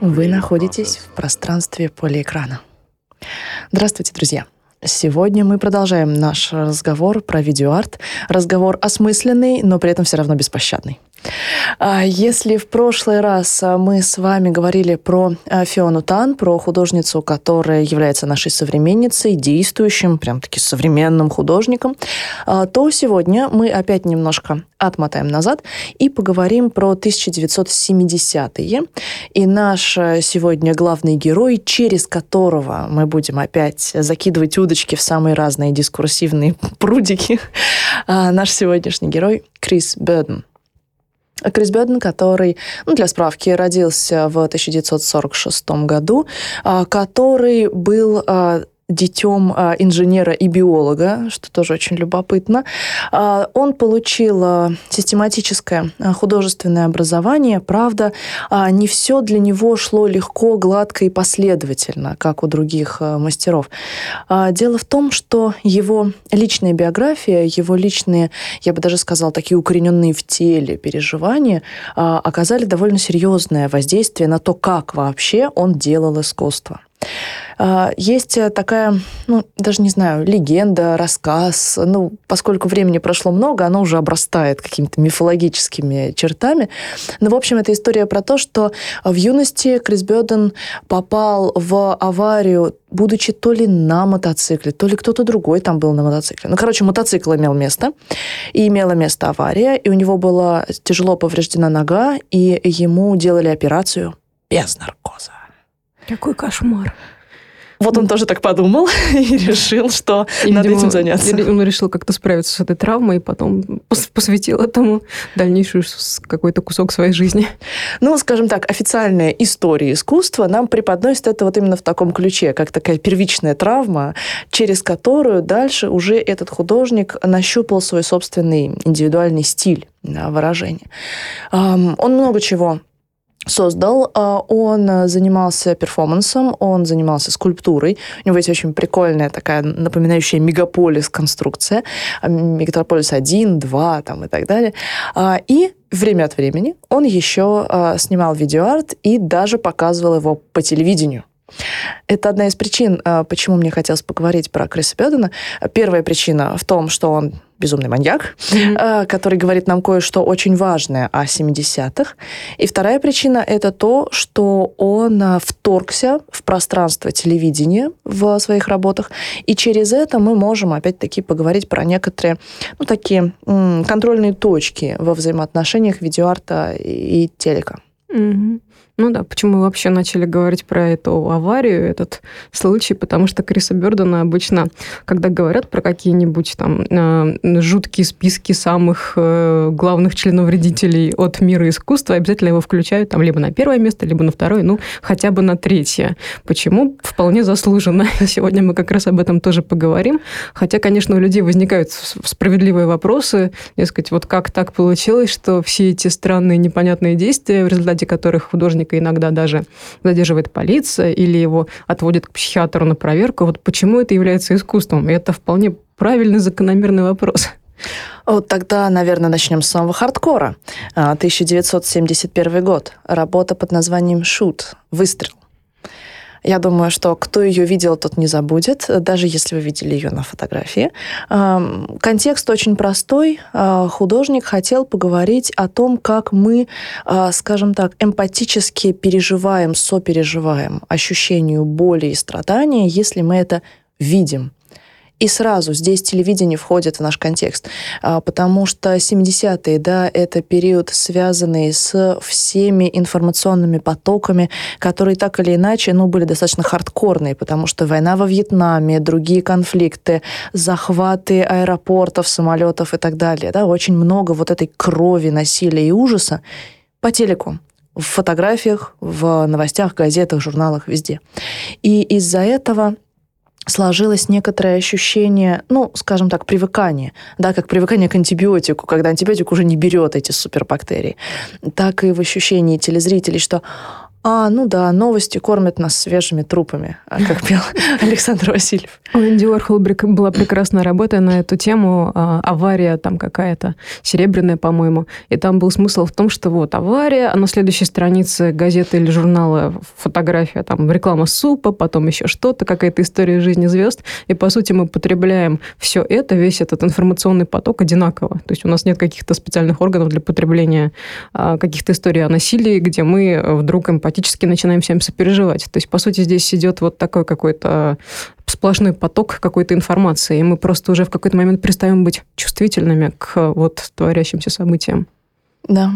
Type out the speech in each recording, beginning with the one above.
Вы находитесь в пространстве полиэкрана. Здравствуйте, друзья! Сегодня мы продолжаем наш разговор про видеоарт. Разговор осмысленный, но при этом все равно беспощадный. А если в прошлый раз а, мы с вами говорили про а, Фиону Тан, про художницу, которая является нашей современницей, действующим, прям-таки современным художником, то сегодня мы опять немножко отмотаем назад и поговорим про 1970-е. И наш сегодня главный герой, через которого мы будем опять закидывать удочки в самые разные дискурсивные прудики, наш сегодняшний герой Крис Бёрден. Крис Бёден, который, ну, для справки, родился в 1946 году, а, который был а, детем а, инженера и биолога, что тоже очень любопытно. А, он получил а, систематическое художественное образование. Правда, не все для него шло легко, гладко и последовательно, как у других мастеров. Дело в том, что его личная биография, его личные, я бы даже сказала, такие укорененные в теле переживания оказали довольно серьезное воздействие на то, как вообще он делал искусство. А, есть э, такая, ну, даже не знаю, легенда, рассказ. Ну, поскольку времени прошло много, оно уже обрастает какими-то мифологическими чертами. Но, в общем, это история про то, что в юности Крис Бёрден попал в аварию, будучи то ли на мотоцикле, то ли кто-то другой там был на мотоцикле. Ну, короче, мотоцикл имел место, и имела место авария, и у него была тяжело повреждена нога, и ему делали операцию без наркоза. Какой кошмар. Вот он тоже так подумал и решил, что и, надо видимо, этим заняться. Он решил как-то справиться с этой травмой и потом посвятил этому дальнейшую какой-то кусок своей жизни. Ну, скажем так, официальная история искусства нам преподносит это вот именно в таком ключе, как такая первичная травма, через которую дальше уже этот художник нащупал свой собственный индивидуальный стиль выражения. Он много чего создал. А, он э, занимался перформансом, он занимался скульптурой. У него есть очень прикольная такая напоминающая мегаполис конструкция. А, Мегаполис 1, 2 там, и так далее. А, и время от времени он еще снимал видеоарт и даже показывал его по телевидению. Это одна из причин, почему мне хотелось поговорить про Криса Бедена. Первая причина в том, что он безумный маньяк, mm-hmm. который говорит нам кое-что очень важное о 70-х. И вторая причина — это то, что он а, вторгся в пространство телевидения в своих работах, и через это мы можем опять-таки поговорить про некоторые, ну, такие контрольные точки во взаимоотношениях видеоарта и телека. Mm-hmm. Ну да, почему мы вообще начали говорить про эту аварию, этот случай, потому что Криса Бёрдена обычно, когда говорят про какие-нибудь там э, жуткие списки самых э, главных членов вредителей от мира искусства, обязательно его включают там либо на первое место, либо на второе, ну, хотя бы на третье. Почему? Вполне заслуженно. Сегодня мы как раз об этом тоже поговорим. Хотя, конечно, у людей возникают справедливые вопросы, дескать, вот как так получилось, что все эти странные непонятные действия, в результате которых художник человека иногда даже задерживает полиция или его отводит к психиатру на проверку. Вот почему это является искусством? И это вполне правильный, закономерный вопрос. Вот тогда, наверное, начнем с самого хардкора. 1971 а, год. Работа под названием «Шут» – «Выстрел». Я думаю, что кто ее видел, тот не забудет, даже если вы видели ее на фотографии. Контекст очень простой. А, художник хотел поговорить о том, как мы, а, скажем так, эмпатически переживаем, сопереживаем ощущению боли и страдания, если мы это видим. И сразу здесь телевидение входит в наш контекст, а, потому что 70-е, да, это период, связанный с всеми информационными потоками, которые так или иначе, ну, были достаточно хардкорные, потому что война во Вьетнаме, другие конфликты, захваты аэропортов, самолетов и так далее, да, очень много вот этой крови, насилия и ужаса по телеку в фотографиях, в новостях, газетах, журналах, везде. И из-за этого сложилось некоторое ощущение, ну, скажем так, привыкания, да, как привыкание к антибиотику, когда антибиотик уже не берет эти супербактерии, так и в ощущении телезрителей, что А, ну да, новости кормят нас свежими трупами, а, как пел Александр Васильев. У Энди Уорхол была прекрасная работа на эту тему. А, авария там какая-то, серебряная, по-моему. И там был смысл в том, что вот авария, а на следующей странице газеты или журнала фотография, там реклама супа, потом еще что-то, какая-то история жизни звезд. И, по сути, мы потребляем все это, весь этот информационный поток одинаково. То есть у нас нет каких-то специальных органов для потребления а, каких-то историй о насилии, где мы вдруг эмпатируем автоматически начинаем всем сопереживать. То есть, по сути, здесь идет вот такой какой-то сплошной поток какой-то информации, и мы просто уже в какой-то момент перестаем быть чувствительными к вот творящимся событиям. Да.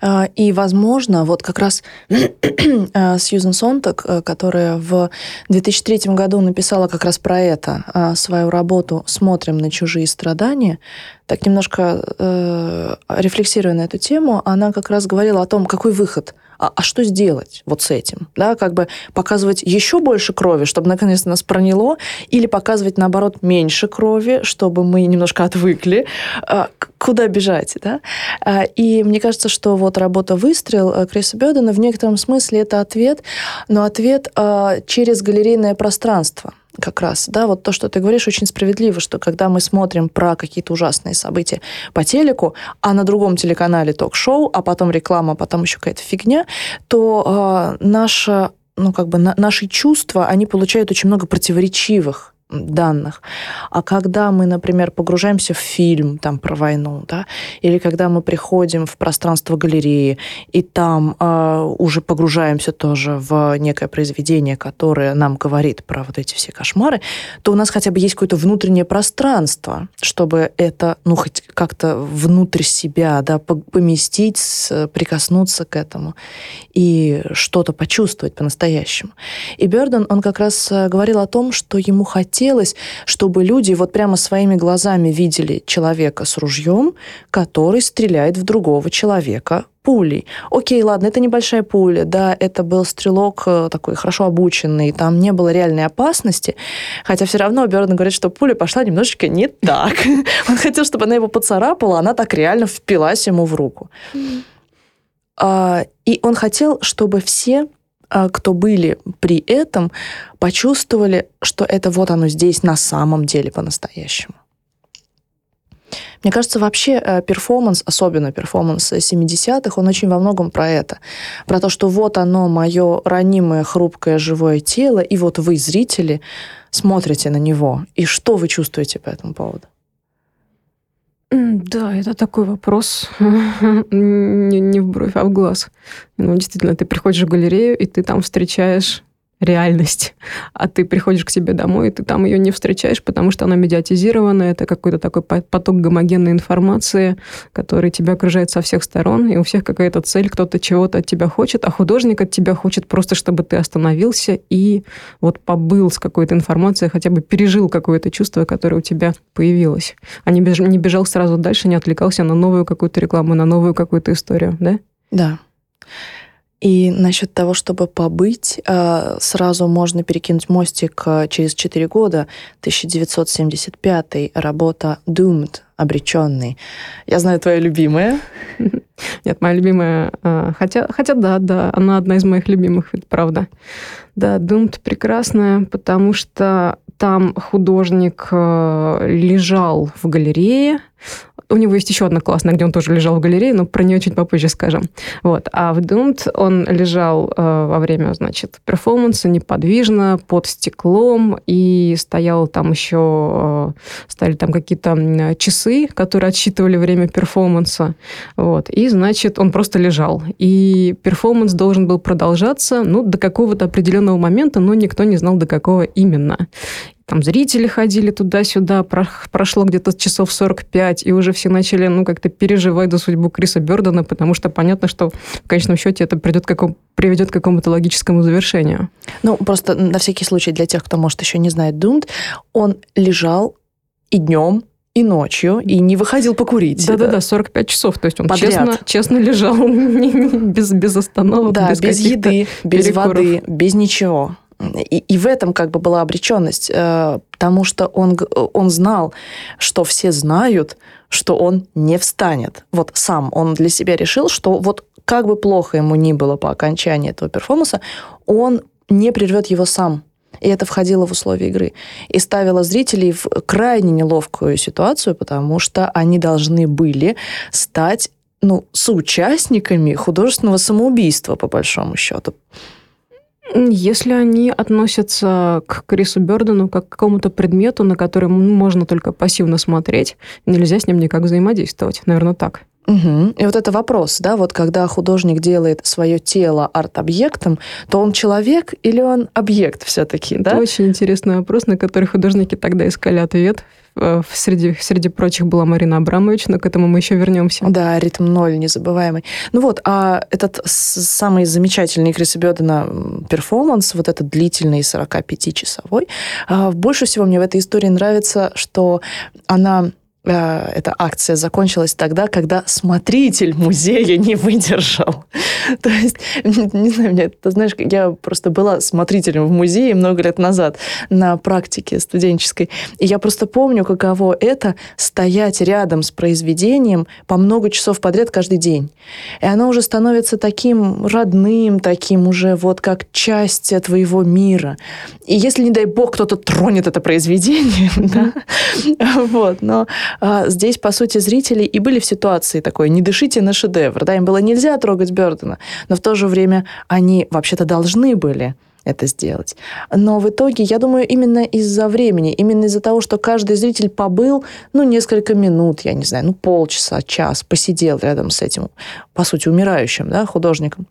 А, и, возможно, вот как раз а, Сьюзен Сонтак, э, которая в 2003 году написала как раз про это а, свою работу «Смотрим на чужие страдания», так немножко э, рефлексируя на эту тему, она как раз говорила о том, какой выход а, а что сделать вот с этим? Да, как бы показывать еще больше крови, чтобы наконец-то нас проняло, или показывать, наоборот, меньше крови, чтобы мы немножко отвыкли, а, куда бежать, да? А, и мне кажется, что вот работа «Выстрел» Криса Бёдена в некотором смысле это ответ, но ответ а, через галерейное пространство – как раз, да, вот то, что ты говоришь, очень справедливо, что когда мы смотрим про какие-то ужасные события по телеку, а на другом телеканале ток-шоу, а потом реклама, а потом еще какая-то фигня, то э, наша ну, как бы на, наши чувства, они получают очень много противоречивых данных. А когда мы, например, погружаемся в фильм там, про войну, да, или когда мы приходим в пространство галереи, и там э, уже погружаемся тоже в некое произведение, которое нам говорит про вот эти все кошмары, то у нас хотя бы есть какое-то внутреннее пространство, чтобы это, ну, хоть как-то внутрь себя, да, поместить, прикоснуться к этому и что-то почувствовать по-настоящему. И Бёрден, он как раз э, говорил о том, что ему хотелось хотелось, чтобы люди вот прямо своими глазами видели человека с ружьем, который стреляет в другого человека пулей. Окей, ладно, это небольшая пуля, да, это был стрелок э, такой хорошо обученный, там не было реальной опасности, хотя все равно Бёрден говорит, что пуля пошла немножечко не так. Он хотел, чтобы она его поцарапала, она так реально впилась ему в руку. А, и он хотел, чтобы все кто были при этом, почувствовали, что это вот оно здесь на самом деле по-настоящему. Мне кажется, вообще э, перформанс, особенно перформанс 70-х, он очень во многом про это. Про то, что вот оно, мое ранимое, хрупкое, живое тело, и вот вы, зрители, смотрите на него. И что вы чувствуете по этому поводу? Да, это такой вопрос не, не в бровь, а в глаз. Ну, действительно, ты приходишь в галерею, и ты там встречаешь реальность, а ты приходишь к себе домой, и ты там ее не встречаешь, потому что она медиатизирована, это какой-то такой поток гомогенной информации, который тебя окружает со всех сторон, и у всех какая-то цель, кто-то чего-то от тебя хочет, а художник от тебя хочет просто, чтобы ты остановился и вот побыл с какой-то информацией, хотя бы пережил какое-то чувство, которое у тебя появилось, а не бежал, не бежал сразу дальше, не отвлекался на новую какую-то рекламу, на новую какую-то историю, да? Да. И насчет того, чтобы побыть, э, сразу можно перекинуть мостик э, через 4 года, 1975 работа «Doomed», «Обреченный». Я знаю, твоя любимая. Нет, моя любимая, э, хотя, хотя да, да, она одна из моих любимых, это правда. Да, «Doomed» прекрасная, потому что там художник лежал в галерее, у него есть еще одна классная, где он тоже лежал в галерее, но про нее чуть попозже скажем. Вот. А в Doomed он лежал э, во время, значит, перформанса неподвижно, под стеклом, и стоял там еще, э, стали там какие-то часы, которые отсчитывали время перформанса. Вот. И, значит, он просто лежал. И перформанс должен был продолжаться, ну, до какого-то определенного момента, но никто не знал, до какого именно там зрители ходили туда-сюда, прошло где-то часов 45, и уже все начали, ну, как-то переживать за судьбу Криса Бёрдена, потому что понятно, что в конечном счете это придет к какому, приведет к какому-то логическому завершению. Ну, просто на всякий случай для тех, кто, может, еще не знает Думд, он лежал и днем, и ночью, и не выходил покурить. Да-да-да, 45 часов. То есть он честно, честно лежал без, без остановок, да, без, без еды, без воды, без ничего. И, и в этом как бы была обреченность, э, потому что он, он знал, что все знают, что он не встанет. Вот сам он для себя решил, что вот как бы плохо ему ни было по окончании этого перформанса, он не прервет его сам. И это входило в условия игры. И ставило зрителей в крайне неловкую ситуацию, потому что они должны были стать ну, соучастниками художественного самоубийства, по большому счету. Если они относятся к Крису Бёрдену как к какому-то предмету, на который можно только пассивно смотреть, нельзя с ним никак взаимодействовать. Наверное, так. Угу. И вот это вопрос, да, вот когда художник делает свое тело арт-объектом, то он человек или он объект все-таки, да? Это очень интересный вопрос, на который художники тогда искали ответ. Э, среди, среди прочих была Марина Абрамович, но к этому мы еще вернемся. Да, ритм ноль незабываемый. Ну вот, а этот самый замечательный Криса Бёдена перформанс, вот этот длительный 45-часовой, а, больше всего мне в этой истории нравится, что она эта акция закончилась тогда, когда смотритель музея не выдержал. То есть, не знаю, мне, ты знаешь, я просто была смотрителем в музее много лет назад на практике студенческой, и я просто помню, каково это стоять рядом с произведением по много часов подряд каждый день. И оно уже становится таким родным, таким уже вот как часть твоего мира. И если, не дай бог, кто-то тронет это произведение, да, вот, но здесь, по сути, зрители и были в ситуации такой, не дышите на шедевр, да, им было нельзя трогать Бёрдена, но в то же время они вообще-то должны были это сделать. Но в итоге, я думаю, именно из-за времени, именно из-за того, что каждый зритель побыл, ну, несколько минут, я не знаю, ну, полчаса, час, посидел рядом с этим, по сути, умирающим, да, художником,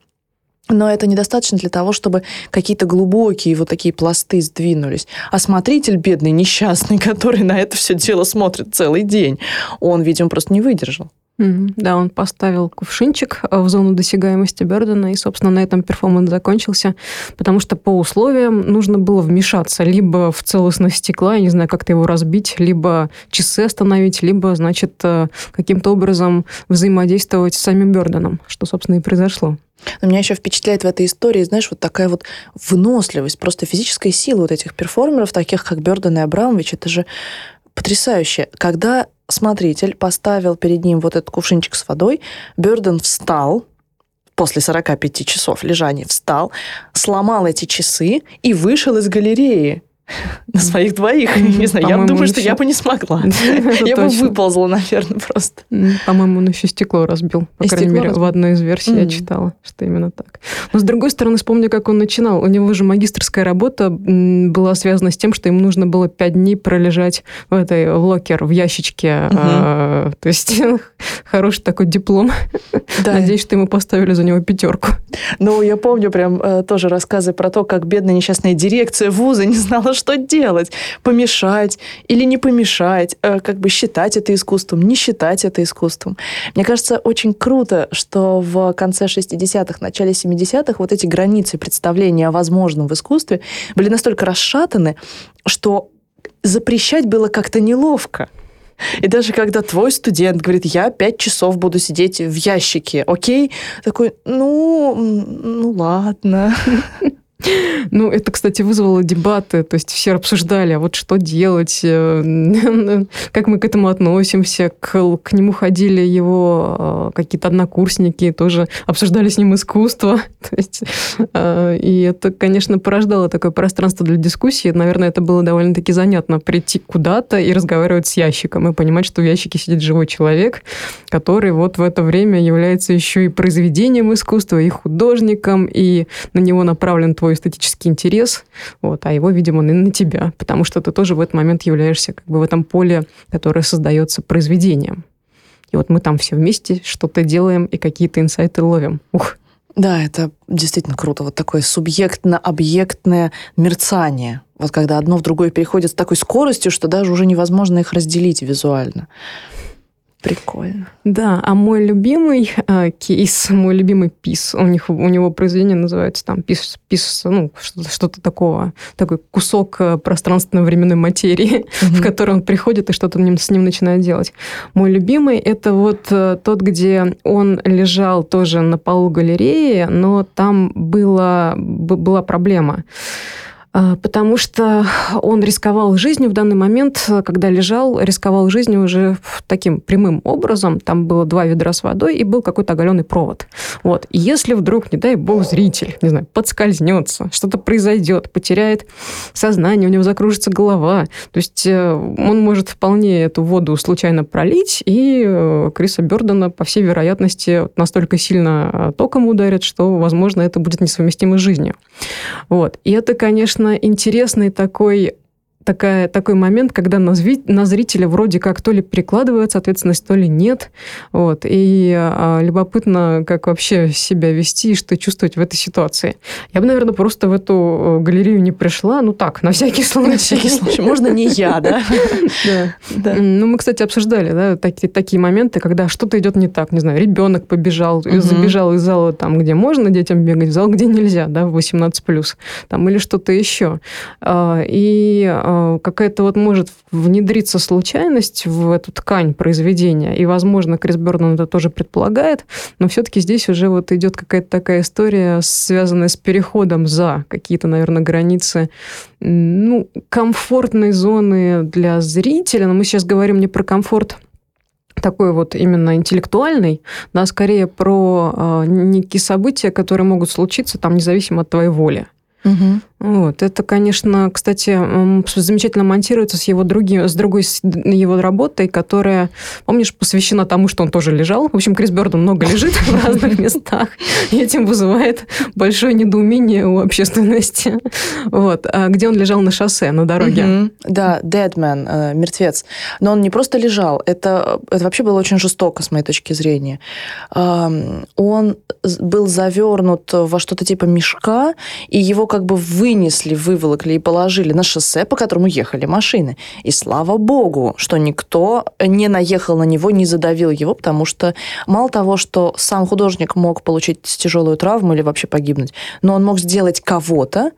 но это недостаточно для того, чтобы какие-то глубокие вот такие пласты сдвинулись. А смотритель, бедный, несчастный, который на это все дело смотрит целый день, он, видимо, просто не выдержал. Да, он поставил кувшинчик в зону досягаемости Бердена, и, собственно, на этом перформанс закончился, потому что по условиям нужно было вмешаться либо в целостность стекла, я не знаю, как-то его разбить, либо часы остановить, либо, значит, э, каким-то образом взаимодействовать с самим Берденом, что, собственно, и произошло. Но меня еще впечатляет в этой истории, знаешь, вот такая вот выносливость, просто физическая сила вот этих перформеров, таких как Бёрден и Абрамович, это же потрясающе. Когда смотритель поставил перед ним вот этот кувшинчик с водой, Бёрден встал, после 45 часов лежания встал, сломал эти часы и вышел из галереи на своих двоих. Не знаю, я думаю, что я бы не смогла. Я бы выползла, наверное, просто. По-моему, он еще стекло разбил. По крайней мере, в одной из версий я читала, что именно так. Но, с другой стороны, вспомню, как он начинал. У него же магистрская работа была связана с тем, что ему нужно было пять дней пролежать в этой в локер, в ящичке. А, то есть хороший такой диплом. Надеюсь, что ему поставили за него пятерку. Ну, я помню прям э, тоже рассказы про то, как бедная несчастная дирекция вуза не знала, что делать? Помешать или не помешать? Э, как бы считать это искусством, не считать это искусством. Мне кажется, очень круто, что в конце 60-х, начале 70-х вот эти границы представления о возможном в искусстве были настолько расшатаны, что запрещать было как-то неловко. И даже когда твой студент говорит, я пять часов буду сидеть в ящике, окей? Такой, ну, ну ладно. Ну, это, кстати, вызвало дебаты, то есть все обсуждали, а вот что делать, э, как мы к этому относимся, к, к нему ходили его э, какие-то однокурсники, тоже обсуждали с ним искусство, то есть, э, и это, конечно, порождало такое пространство для дискуссии, наверное, это было довольно-таки занятно, прийти куда-то и разговаривать с ящиком, и понимать, что в ящике сидит живой человек, который вот в это время является еще и произведением искусства, и художником, и на него направлен твой твой эстетический интерес, вот, а его, видимо, на, на тебя, потому что ты тоже в этот момент являешься как бы в этом поле, которое создается произведением. И вот мы там все вместе что-то делаем и какие-то инсайты ловим. Ух. Да, это действительно круто. Вот такое субъектно-объектное мерцание. Вот когда одно в другое переходит с такой скоростью, что даже уже невозможно их разделить визуально. Прикольно. Да, а мой любимый э, кейс, мой любимый пис, у, них, у него произведение называется там пис, пис ну, что-то, что-то такого, такой кусок э, пространственно-временной материи, mm-hmm. в который он приходит и что-то с ним начинает делать. Мой любимый это вот э, тот, где он лежал тоже на полу галереи, но там было, была проблема. А, потому что он рисковал жизнью в данный момент, когда лежал, рисковал жизнью уже таким прямым образом. Там было два ведра с водой и был какой-то оголенный провод. Вот. И если вдруг, не дай бог, зритель, не знаю, подскользнется, что-то произойдет, потеряет сознание, у него закружится голова, то есть э, он может вполне эту воду случайно пролить, и э, Криса Бёрдена, по всей вероятности, настолько сильно э, током ударит, что, возможно, это будет несовместимо с жизнью. Вот. И это, конечно, интересный такой такая, такой момент, когда на, зви, на зрителя вроде как то ли перекладывается ответственность, то ли нет. Вот. И а, любопытно, как вообще себя вести и что чувствовать в этой ситуации. Я бы, наверное, просто в эту э, галерею не пришла. Ну так, на всякий случай. На всякий случай. Можно не я, да? Да. Ну, мы, кстати, обсуждали да, такие моменты, когда что-то идет не так. Не знаю, ребенок побежал, забежал из зала там, где можно детям бегать, в зал, где нельзя, да, в 18+. Там, или что-то еще. А, и а, Э, какая-то вот может внедриться случайность в эту ткань произведения, и, возможно, Крис Бернан это тоже предполагает, но все-таки здесь уже вот идет какая-то такая история, связанная с переходом за какие-то, наверное, границы ну, комфортной зоны для зрителя, но мы сейчас говорим не про комфорт такой вот именно интеллектуальный, да, скорее про э, некие события, которые могут случиться там независимо от твоей воли. Угу. Вот. Это, конечно, кстати, замечательно монтируется с его другим, с другой с его работой, которая, помнишь, посвящена тому, что он тоже лежал. В общем, Крис Бёрден много лежит в разных местах, и этим вызывает большое недоумение у общественности. Вот. А где он лежал на шоссе, на дороге. Да, Dead Man, э, мертвец. Но он не просто лежал, это, это вообще было очень жестоко, с моей точки зрения. Он был завернут во что-то типа мешка, и его как бы вы вынесли, выволокли и положили на шоссе, по которому ехали машины. И слава богу, что никто не наехал на него, не задавил его, потому что мало того, что сам художник мог получить тяжелую травму или вообще погибнуть, но он мог сделать кого-то,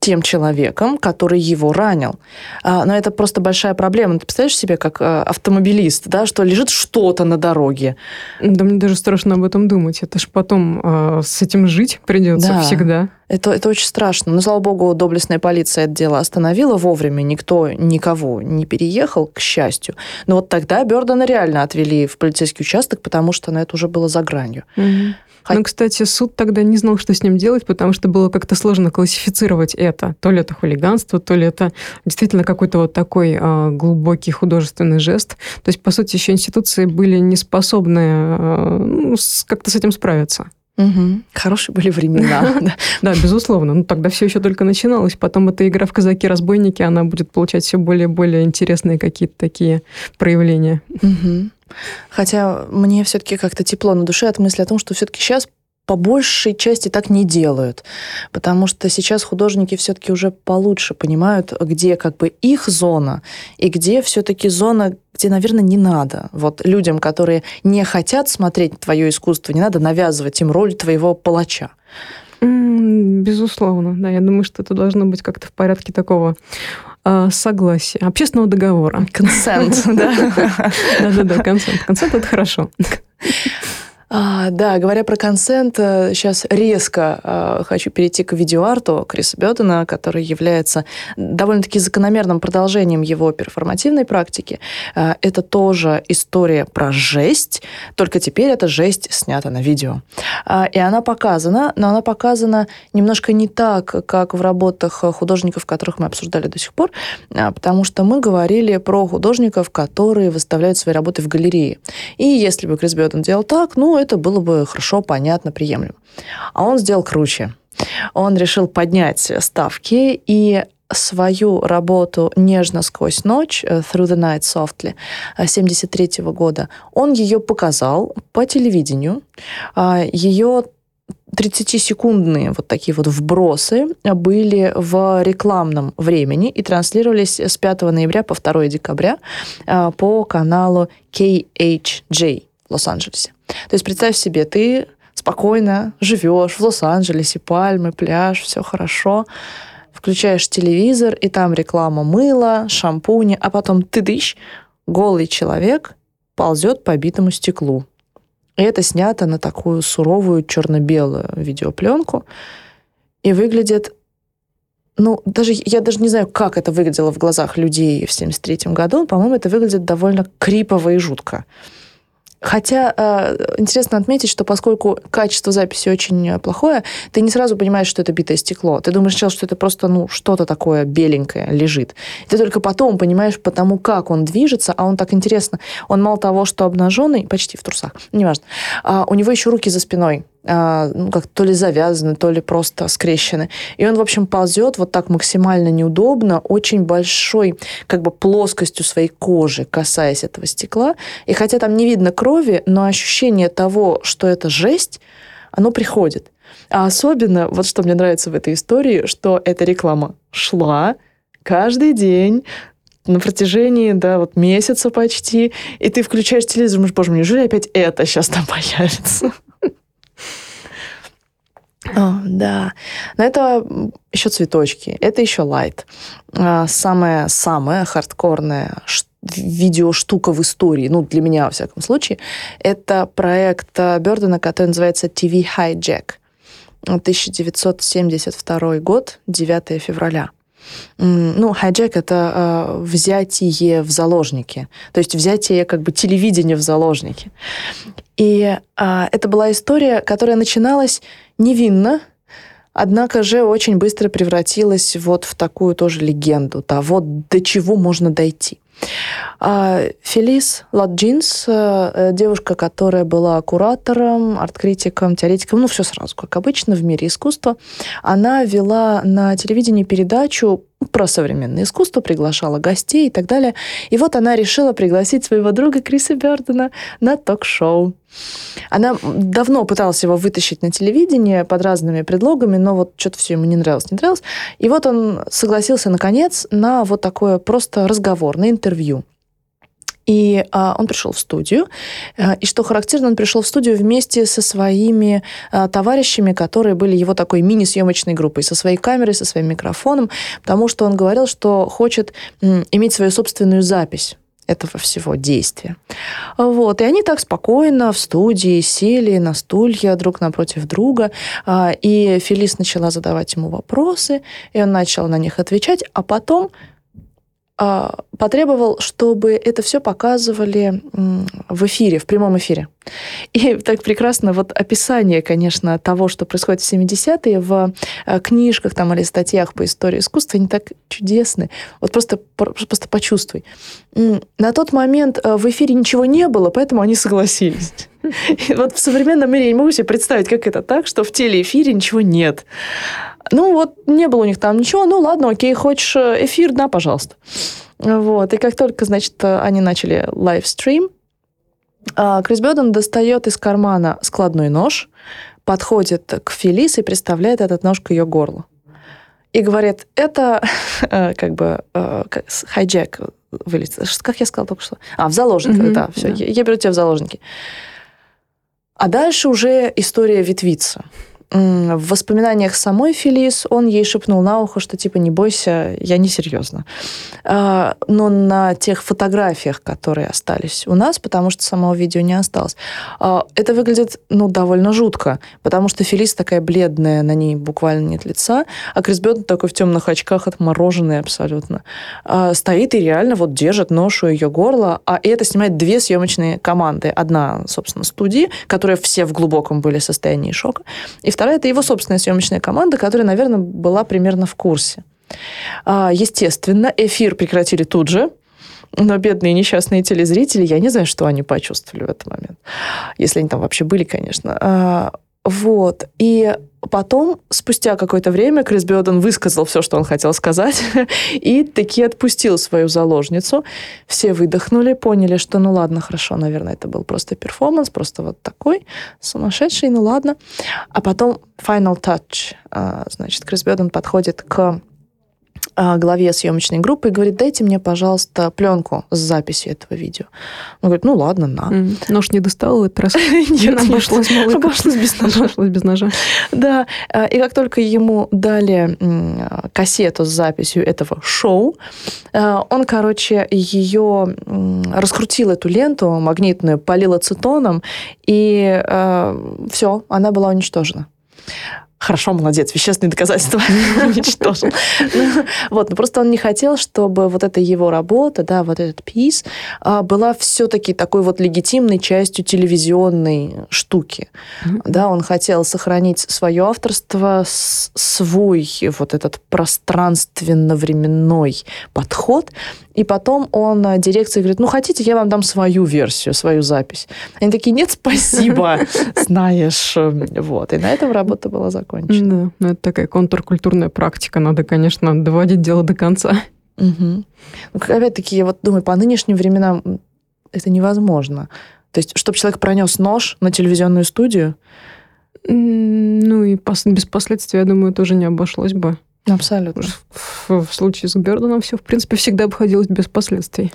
тем человеком, который его ранил. А, но это просто большая проблема. Ты представляешь себе, как э, автомобилист, да, что лежит что-то на дороге. Да мне даже страшно об этом думать. Это ж потом э, с этим жить придется да. всегда. Это, это очень страшно. Но, слава богу, доблестная полиция это дело остановила вовремя. Никто никого не переехал, к счастью. Но вот тогда Бёрдена реально отвели в полицейский участок, потому что на это уже было за гранью. Угу. Ну, кстати, суд тогда не знал, что с ним делать, потому что было как-то сложно классифицировать это. То ли это хулиганство, то ли это действительно какой-то вот такой э, глубокий художественный жест. То есть, по сути, еще институции были не способны э, ну, как-то с этим справиться. Угу. Хорошие были времена. Да, безусловно. Ну, тогда все еще только начиналось. Потом эта игра в казаки-разбойники, она будет получать все более и более интересные какие-то такие проявления. Хотя мне все-таки как-то тепло на душе от мысли о том, что все-таки сейчас по большей части так не делают, потому что сейчас художники все-таки уже получше понимают, где как бы их зона и где все-таки зона, где, наверное, не надо. Вот людям, которые не хотят смотреть твое искусство, не надо навязывать им роль твоего палача. Безусловно, да. Я думаю, что это должно быть как-то в порядке такого согласия, общественного договора. Консент, да? Да-да-да, консент. Консент – это хорошо. А, да, говоря про консент, сейчас э, резко а, хочу перейти к видеоарту Криса Бёдена, который является довольно-таки закономерным продолжением его перформативной практики. А, это тоже история про жесть, только теперь эта жесть снята на видео. А, и она показана, но она показана немножко не так, как в работах художников, которых мы обсуждали до сих пор, а, потому что мы говорили про художников, которые выставляют свои работы в галерее. И если бы Крис Бёден делал так, ну, это было бы хорошо, понятно, приемлемо. А он сделал круче. Он решил поднять ставки и свою работу «Нежно сквозь ночь» э, «Through the Night Softly» 73 э, года, он ее показал по телевидению. А, ее 30-секундные вот такие вот вбросы были в рекламном времени и транслировались с 5 ноября по 2 декабря э, по каналу KHJ в Лос-Анджелесе. То есть представь себе, ты спокойно живешь в Лос-Анджелесе, пальмы, пляж, все хорошо. Включаешь телевизор, и там реклама мыла, шампуня, а потом ты дыщ, голый человек ползет по битому стеклу. И это снято на такую суровую черно-белую видеопленку и выглядит ну, даже я даже не знаю, как это выглядело в глазах людей в 73 году. По-моему, это выглядит довольно крипово и жутко. Хотя э, интересно отметить, что поскольку качество записи очень плохое, ты не сразу понимаешь, что это битое стекло. Ты думаешь сначала, что это просто ну, что-то такое беленькое лежит. Ты только потом понимаешь по тому, как он движется, а он так интересно. Он мало того, что обнаженный, почти в трусах, неважно, а у него еще руки за спиной. А, ну, как то ли завязаны, то ли просто скрещены. И он, в общем, ползет вот так максимально неудобно, очень большой, как бы плоскостью своей кожи, касаясь этого стекла. И хотя там не видно крови, но ощущение того, что это жесть, оно приходит. А особенно, вот что мне нравится в этой истории, что эта реклама шла каждый день, на протяжении, да, вот месяца почти, и ты включаешь телевизор, думаешь, боже, неужели опять это сейчас там появится? О, да. Но это еще цветочки, это еще лайт. Самая-самая хардкорная видеоштука в истории, ну, для меня, во всяком случае, это проект Бёрдена, который называется TV Hijack. 1972 год, 9 февраля. Ну, хайджек — это э, взятие в заложники, то есть взятие как бы телевидения в заложники. И э, это была история, которая начиналась невинно, однако же очень быстро превратилась вот в такую тоже легенду того, до чего можно дойти. А, Фелис Ладжинс, э, э, девушка, которая была куратором, арт-критиком, теоретиком, ну, все сразу, как обычно, в мире искусства, она вела на телевидении передачу про современное искусство, приглашала гостей и так далее. И вот она решила пригласить своего друга Криса Бёрдена на ток-шоу. Она давно пыталась его вытащить на телевидение под разными предлогами, но вот что-то все ему не нравилось, не нравилось. И вот он согласился, наконец, на вот такое просто разговорное интервью. И а, он пришел в студию. А, и что характерно, он пришел в студию вместе со своими а, товарищами, которые были его такой мини-съемочной группой, со своей камерой, со своим микрофоном, потому что он говорил, что хочет м, иметь свою собственную запись этого всего действия. Вот. И они так спокойно в студии сели на стулья друг напротив друга, а, и Фелис начала задавать ему вопросы, и он начал на них отвечать, а потом потребовал, чтобы это все показывали в эфире, в прямом эфире. И так прекрасно вот описание, конечно, того, что происходит в 70-е в э, книжках там, или статьях по истории искусства, они так чудесны. Вот просто, просто почувствуй. На тот момент э, в эфире ничего не было, поэтому они согласились. И вот в современном мире я не могу себе представить, как это так, что в телеэфире ничего нет. Ну вот, не было у них там ничего, ну ладно, окей, хочешь э, эфир, да, пожалуйста. Вот, и как только, значит, они начали лайвстрим, а, Крис Бёден достает из кармана складной нож, подходит к Фелис и представляет этот нож к ее горлу. И говорит, это э, как бы э, хайджек. Как я сказала только что? А, в заложники, mm-hmm, да, все, да. Я, я беру тебя в заложники. А дальше уже история ветвится. В воспоминаниях самой Фелис он ей шепнул на ухо, что типа не бойся, я не серьезно. А, но на тех фотографиях, которые остались у нас, потому что самого видео не осталось, а, это выглядит ну, довольно жутко, потому что Фелис такая бледная, на ней буквально нет лица, а Крис Бёрден такой в темных очках, отмороженный абсолютно. А, стоит и реально вот держит нож у ее горла, а это снимает две съемочные команды. Одна, собственно, студии, которые все в глубоком были состоянии шока, и Вторая – это его собственная съемочная команда, которая, наверное, была примерно в курсе. А, естественно, эфир прекратили тут же, но бедные несчастные телезрители, я не знаю, что они почувствовали в этот момент. Если они там вообще были, конечно. Вот. И потом, спустя какое-то время, Крис Бёден высказал все, что он хотел сказать, и таки отпустил свою заложницу. Все выдохнули, поняли, что ну ладно, хорошо, наверное, это был просто перформанс, просто вот такой сумасшедший, ну ладно. А потом final touch. А, значит, Крис Бёден подходит к главе съемочной группы и говорит, дайте мне, пожалуйста, пленку с записью этого видео. Он говорит, ну ладно, на. Mm. Нож не достал в этот раз? Нет, обошлось Обошлось без ножа. Обошлось без ножа. Да, а, и как только ему дали кассету с записью этого шоу, а, он, короче, ее раскрутил, эту ленту магнитную, полил ацетоном, и все, она была уничтожена. Хорошо, молодец, вещественные доказательства уничтожил. Вот, но просто он не хотел, чтобы вот эта его работа, да, вот этот пис, а, была все-таки такой вот легитимной частью телевизионной штуки. Да, он хотел сохранить свое авторство, свой вот этот пространственно-временной подход, и потом он э, дирекции говорит, ну, хотите, я вам дам свою версию, свою запись. Они такие, нет, спасибо, знаешь. Эм, вот. И на этом работа была закончена. Да, ну, это такая контркультурная практика. Надо, конечно, доводить дело до конца. Угу. Опять-таки, я вот думаю, по нынешним временам это невозможно. То есть, чтобы человек пронес нож на телевизионную студию, ну и без последствий, я думаю, тоже не обошлось бы. Абсолютно. В, в случае с Бердоном все, в принципе, всегда обходилось без последствий.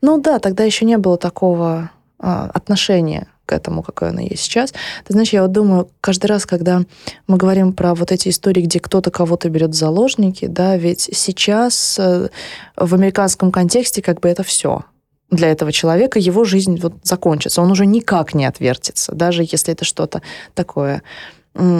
Ну да, тогда еще не было такого а, отношения к этому, какое оно есть сейчас. Ты знаешь, я вот думаю, каждый раз, когда мы говорим про вот эти истории, где кто-то кого-то берет в заложники, да, ведь сейчас э, в американском контексте как бы это все для этого человека, его жизнь вот закончится. Он уже никак не отвертится, даже если это что-то такое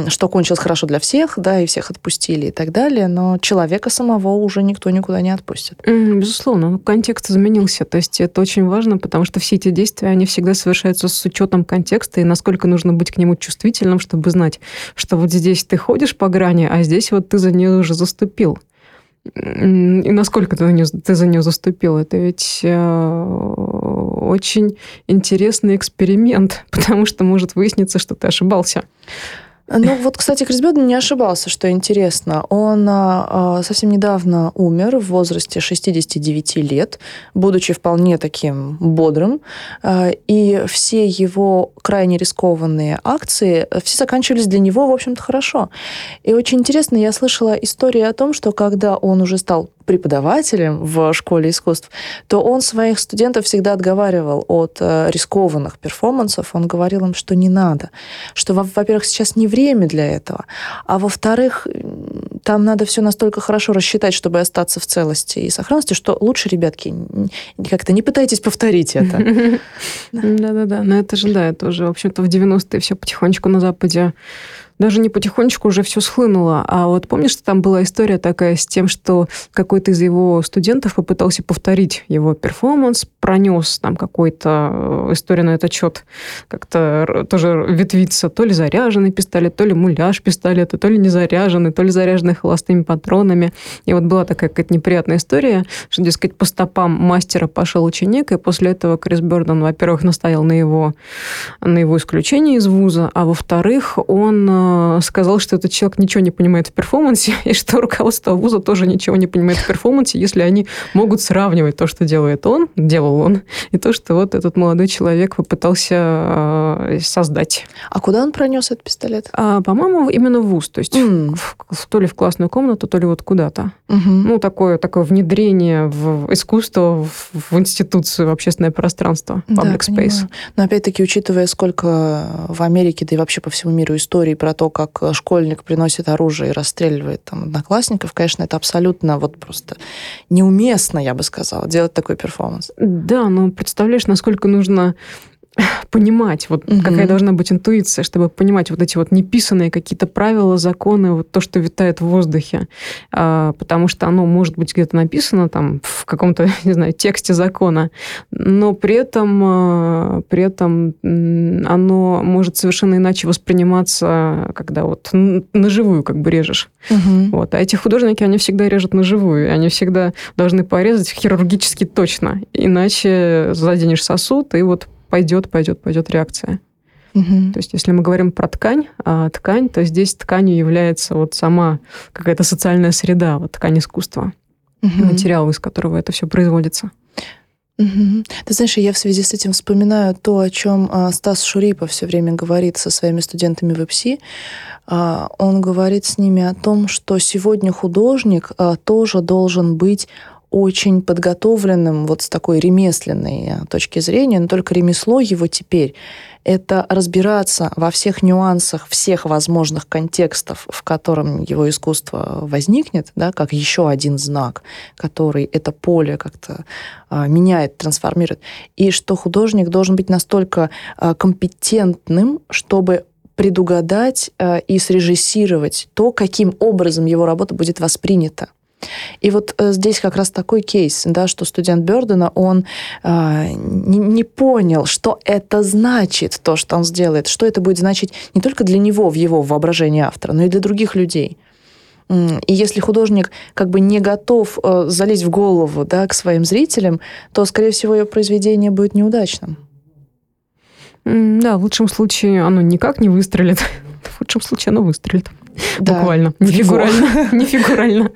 что кончилось хорошо для всех, да, и всех отпустили и так далее, но человека самого уже никто никуда не отпустит. Безусловно, ну, контекст изменился, то есть это очень важно, потому что все эти действия, они всегда совершаются с учетом контекста и насколько нужно быть к нему чувствительным, чтобы знать, что вот здесь ты ходишь по грани, а здесь вот ты за нее уже заступил. И насколько ты, за нее, ты за нее заступил? Это ведь э, очень интересный эксперимент, потому что может выясниться, что ты ошибался. Ну вот, кстати, Крис Бёрден не ошибался, что интересно. Он а, совсем недавно умер в возрасте 69 лет, будучи вполне таким бодрым. А, и все его крайне рискованные акции, все заканчивались для него, в общем-то, хорошо. И очень интересно, я слышала историю о том, что когда он уже стал преподавателем в школе искусств, то он своих студентов всегда отговаривал от э, рискованных перформансов. Он говорил им, что не надо, что, во-первых, сейчас не время для этого, а во-вторых, там надо все настолько хорошо рассчитать, чтобы остаться в целости и сохранности, что лучше, ребятки, как-то не пытайтесь повторить это. Да-да-да, но это же, да, это уже, в общем-то, в 90-е все потихонечку на Западе даже не потихонечку уже все схлынуло. А вот помнишь, что там была история такая с тем, что какой-то из его студентов попытался повторить его перформанс, пронес там какой-то э, история на этот счет, как-то тоже ветвится, то ли заряженный пистолет, то ли муляж пистолета, то ли не заряженный, то ли заряженный холостыми патронами. И вот была такая какая-то неприятная история, что, дескать, по стопам мастера пошел ученик, и после этого Крис Бёрден, во-первых, настоял на его, на его исключении из вуза, а во-вторых, он э, сказал, что этот человек ничего не понимает в перформансе, и что руководство вуза тоже ничего не понимает в перформансе, если они могут сравнивать то, что делает он, делал он, и то, что вот этот молодой человек попытался э, создать. А куда он пронес этот пистолет? А, по-моему, именно в вуз, то есть mm. в, в, то ли в классную комнату, то ли вот куда-то. Mm-hmm. Ну, такое, такое внедрение в искусство, в, в институцию, в общественное пространство, public да, space. Понимаю. Но опять-таки, учитывая, сколько в Америке, да и вообще по всему миру историй про то, как школьник приносит оружие и расстреливает там одноклассников, конечно, это абсолютно вот просто неуместно, я бы сказала, делать такой перформанс. Да, но представляешь, насколько нужно понимать, вот угу. какая должна быть интуиция, чтобы понимать вот эти вот неписанные какие-то правила, законы, вот то, что витает в воздухе. А, потому что оно может быть где-то написано там в каком-то, не знаю, тексте закона, но при этом, а, при этом оно может совершенно иначе восприниматься, когда вот на живую как бы режешь. Угу. Вот. А эти художники, они всегда режут на живую, они всегда должны порезать хирургически точно, иначе заденешь сосуд, и вот пойдет, пойдет, пойдет реакция. Угу. То есть, если мы говорим про ткань, а ткань, то здесь тканью является вот сама какая-то социальная среда, вот ткань искусства, угу. материал, из которого это все производится. Угу. Ты знаешь, я в связи с этим вспоминаю то, о чем а, Стас Шурипов все время говорит со своими студентами в ИПСИ. А, он говорит с ними о том, что сегодня художник а, тоже должен быть очень подготовленным вот с такой ремесленной э, точки зрения, но только ремесло его теперь — это разбираться во всех нюансах, всех возможных контекстов, в котором его искусство возникнет, да, как еще один знак, который это поле как-то а, меняет, трансформирует, и что художник должен быть настолько а, компетентным, чтобы предугадать э, и срежиссировать то, каким образом его работа будет воспринята. И вот э, здесь как раз такой кейс, да, что студент Бёрдена, он э, не, не понял, что это значит, то, что он сделает, что это будет значить не только для него в его воображении автора, но и для других людей. И если художник как бы не готов э, залезть в голову да, к своим зрителям, то, скорее всего, ее произведение будет неудачным. Да, в лучшем случае оно никак не выстрелит. В худшем случае оно выстрелит. Да, Буквально. Не фигурально. Не фигурально.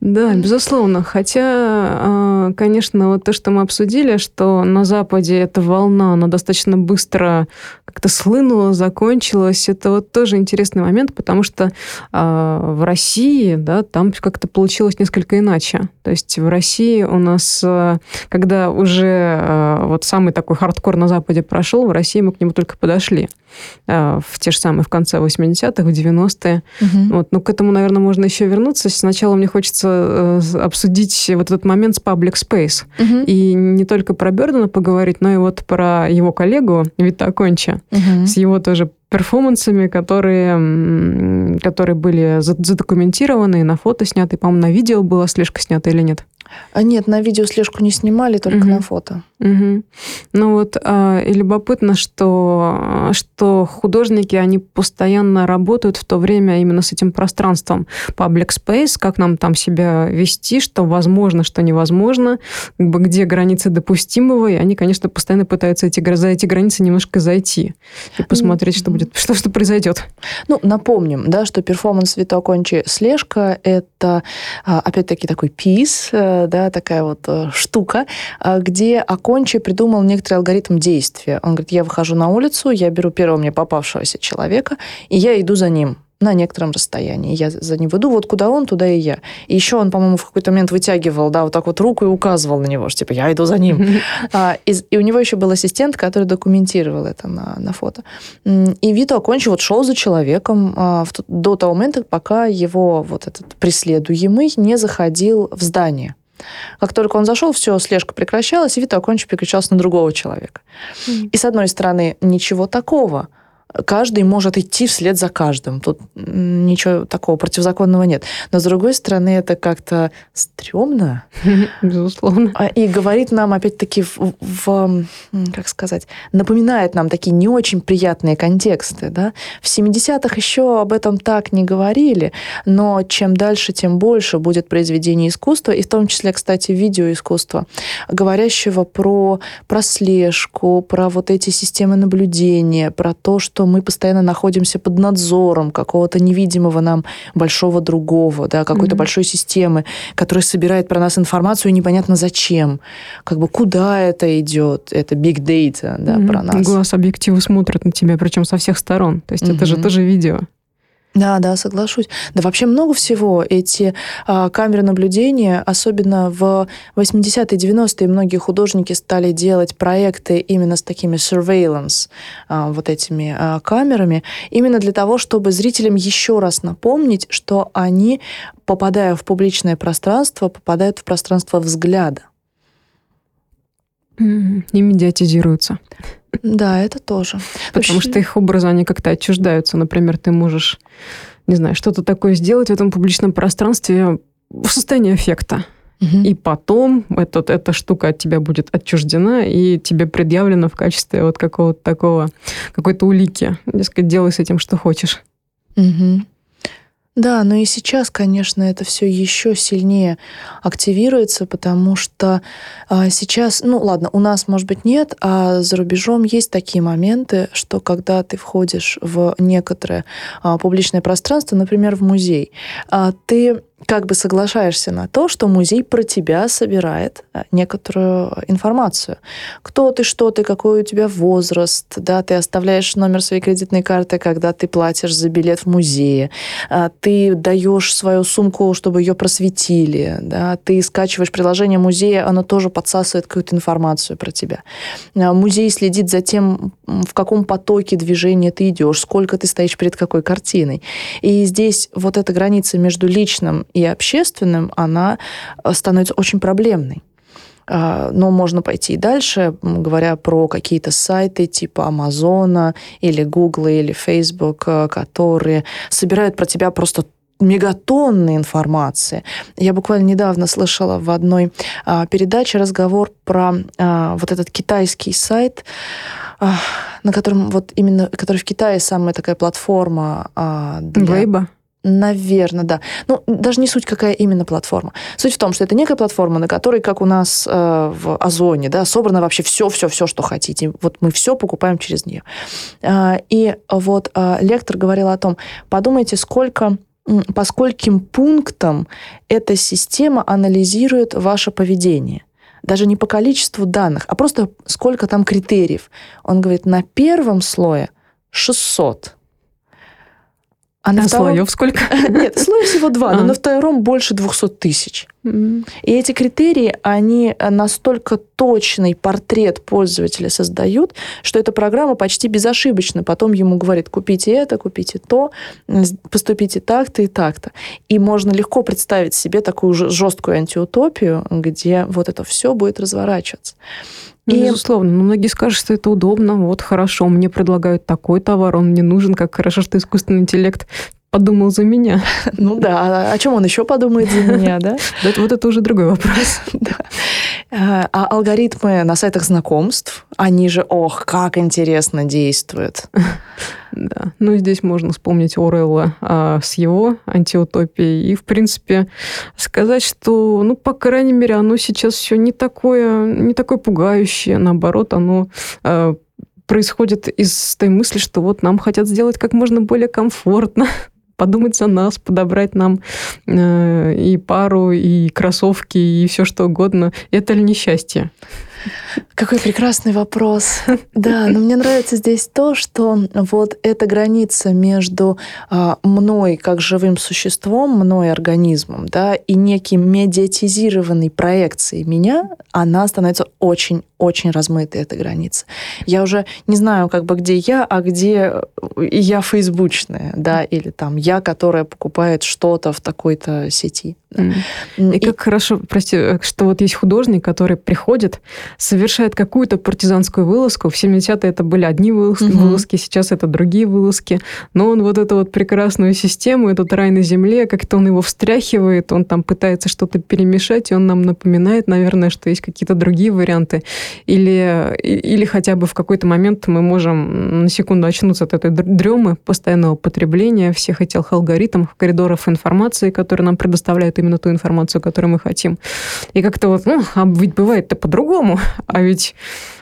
Да, безусловно. Хотя, а, конечно, вот то, что мы обсудили, что на Западе эта волна, она достаточно быстро как-то слынула, закончилась, это вот тоже интересный момент, потому что а, в России, да, там как-то получилось несколько иначе. То есть в России у нас, а, когда уже вот самый такой хардкор на Западе прошел, в России мы к нему только подошли в те же самые в конце 80-х, в 90-е. Угу. Вот. Но к этому, наверное, можно еще вернуться. Сначала мне хочется э, обсудить вот этот момент с Public Space. Угу. И не только про Бердена поговорить, но и вот про его коллегу Вита Конча угу. с его тоже перформансами, которые, которые были задокументированы, на фото сняты, по-моему, на видео была слежка снята или нет? А нет, на видео слежку не снимали, только угу. на фото. Угу. Ну вот, а, и любопытно, что, что художники, они постоянно работают в то время именно с этим пространством public space, как нам там себя вести, что возможно, что невозможно, как бы где границы допустимого, и они, конечно, постоянно пытаются эти, за эти границы немножко зайти и посмотреть, что будет, что, что произойдет. Ну, напомним, да, что перформанс Вито Кончи «Слежка» — это, а, опять-таки, такой пис, да, такая вот э, штука, а, где Акончи придумал некоторый алгоритм действия. Он говорит, я выхожу на улицу, я беру первого мне попавшегося человека, и я иду за ним на некотором расстоянии. Я за ним иду, вот куда он, туда и я. И еще он, по-моему, в какой-то момент вытягивал, да, вот так вот руку и указывал на него, что типа я иду за ним. А, и, и у него еще был ассистент, который документировал это на, на фото. И Вито окончил, вот шел за человеком а, в, до того момента, пока его вот этот преследуемый не заходил в здание. Как только он зашел, все, слежка прекращалась, и Вита Акончи переключался на другого человека. Mm. И с одной стороны, ничего такого – каждый может идти вслед за каждым. Тут ничего такого противозаконного нет. Но, с другой стороны, это как-то стрёмно. Безусловно. А, и говорит нам, опять-таки, в, в, как сказать, напоминает нам такие не очень приятные контексты. Да? В 70-х еще об этом так не говорили, но чем дальше, тем больше будет произведений искусства, и в том числе, кстати, видеоискусства, говорящего про прослежку, про вот эти системы наблюдения, про то, что что мы постоянно находимся под надзором какого-то невидимого нам большого другого, да, какой-то mm-hmm. большой системы, которая собирает про нас информацию непонятно зачем, как бы куда это идет, это big data, да, mm-hmm. про нас. Глаз объектива смотрит на тебя, причем со всех сторон. То есть mm-hmm. это же тоже видео. Да, да, соглашусь. Да вообще много всего. Эти а, камеры наблюдения, особенно в 80-е, 90-е, многие художники стали делать проекты именно с такими surveillance, а, вот этими а, камерами, именно для того, чтобы зрителям еще раз напомнить, что они, попадая в публичное пространство, попадают в пространство взгляда. И медиатизируются. Да, это тоже. Потому Вообще... что их образы, они как-то отчуждаются. Например, ты можешь, не знаю, что-то такое сделать в этом публичном пространстве в состоянии эффекта. Угу. И потом этот, эта штука от тебя будет отчуждена, и тебе предъявлена в качестве вот какого-то такого, какой-то улики. Дескать, делай с этим, что хочешь. Угу. Да, но и сейчас, конечно, это все еще сильнее активируется, потому что а, сейчас, ну ладно, у нас, может быть, нет, а за рубежом есть такие моменты, что когда ты входишь в некоторое а, публичное пространство, например, в музей, а, ты как бы соглашаешься на то, что музей про тебя собирает э, некоторую информацию. Кто ты, что ты, какой у тебя возраст, да, ты оставляешь номер своей кредитной карты, когда ты платишь за билет в музее, а, ты даешь свою сумку, чтобы ее просветили, да, ты скачиваешь приложение музея, оно тоже подсасывает какую-то информацию про тебя. А, музей следит за тем, в каком потоке движения ты идешь, сколько ты стоишь перед какой картиной. И здесь вот эта граница между личным и общественным, она э, становится очень проблемной. А, но можно пойти и дальше, говоря про какие-то сайты типа Амазона или Google или Facebook, э, которые собирают про тебя просто мегатонны информации. Я буквально недавно слышала в одной а, передаче разговор про а, вот этот китайский сайт, а, на котором вот именно, который в Китае самая такая платформа а, для... Вейба? Наверное, да. Ну, даже не суть, какая именно платформа. Суть в том, что это некая платформа, на которой, как у нас э, в Озоне, да, собрано вообще все, все, все, что хотите. Вот мы все покупаем через нее. Э, и вот э, лектор говорил о том, подумайте, сколько по скольким пунктам эта система анализирует ваше поведение. Даже не по количеству данных, а просто сколько там критериев. Он говорит, на первом слое 600, а, на а втором... слоев сколько? Нет, слоев всего два, а. но на втором больше 200 тысяч. И эти критерии, они настолько точный портрет пользователя создают, что эта программа почти безошибочно потом ему говорит, купите это, купите то, поступите так-то и так-то. И можно легко представить себе такую жесткую антиутопию, где вот это все будет разворачиваться. Ну, и... Безусловно. Но многие скажут, что это удобно. Вот хорошо, мне предлагают такой товар, он мне нужен, как хорошо, что искусственный интеллект подумал за меня. Ну да, а о чем он еще подумает за меня, да? Вот это уже другой вопрос. А, а алгоритмы на сайтах знакомств, они же, ох, как интересно действуют. Да, ну здесь можно вспомнить Орелла а, с его антиутопией. И, в принципе, сказать, что, ну, по крайней мере, оно сейчас все не такое, не такое пугающее. Наоборот, оно а, происходит из той мысли, что вот нам хотят сделать как можно более комфортно, подумать за нас, подобрать нам э, и пару, и кроссовки, и все что угодно. Это ли несчастье? Какой прекрасный вопрос. Да, но мне нравится здесь то, что вот эта граница между а, мной как живым существом, мной организмом, да, и неким медиатизированной проекцией меня, она становится очень-очень размытой, эта граница. Я уже не знаю, как бы где я, а где я фейсбучная, да, или там я, которая покупает что-то в такой-то сети. Mm. И, и как хорошо, прости, что вот есть художник, который приходит, совершает какую-то партизанскую вылазку. В 70-е это были одни вылазки, угу. вылазки, сейчас это другие вылазки. Но он вот эту вот прекрасную систему, этот рай на земле, как-то он его встряхивает, он там пытается что-то перемешать, и он нам напоминает, наверное, что есть какие-то другие варианты. Или, или хотя бы в какой-то момент мы можем на секунду очнуться от этой дремы, постоянного потребления всех этих алгоритмов, коридоров информации, которые нам предоставляют именно ту информацию, которую мы хотим. И как-то вот, ну, а ведь бывает-то по-другому. А ведь,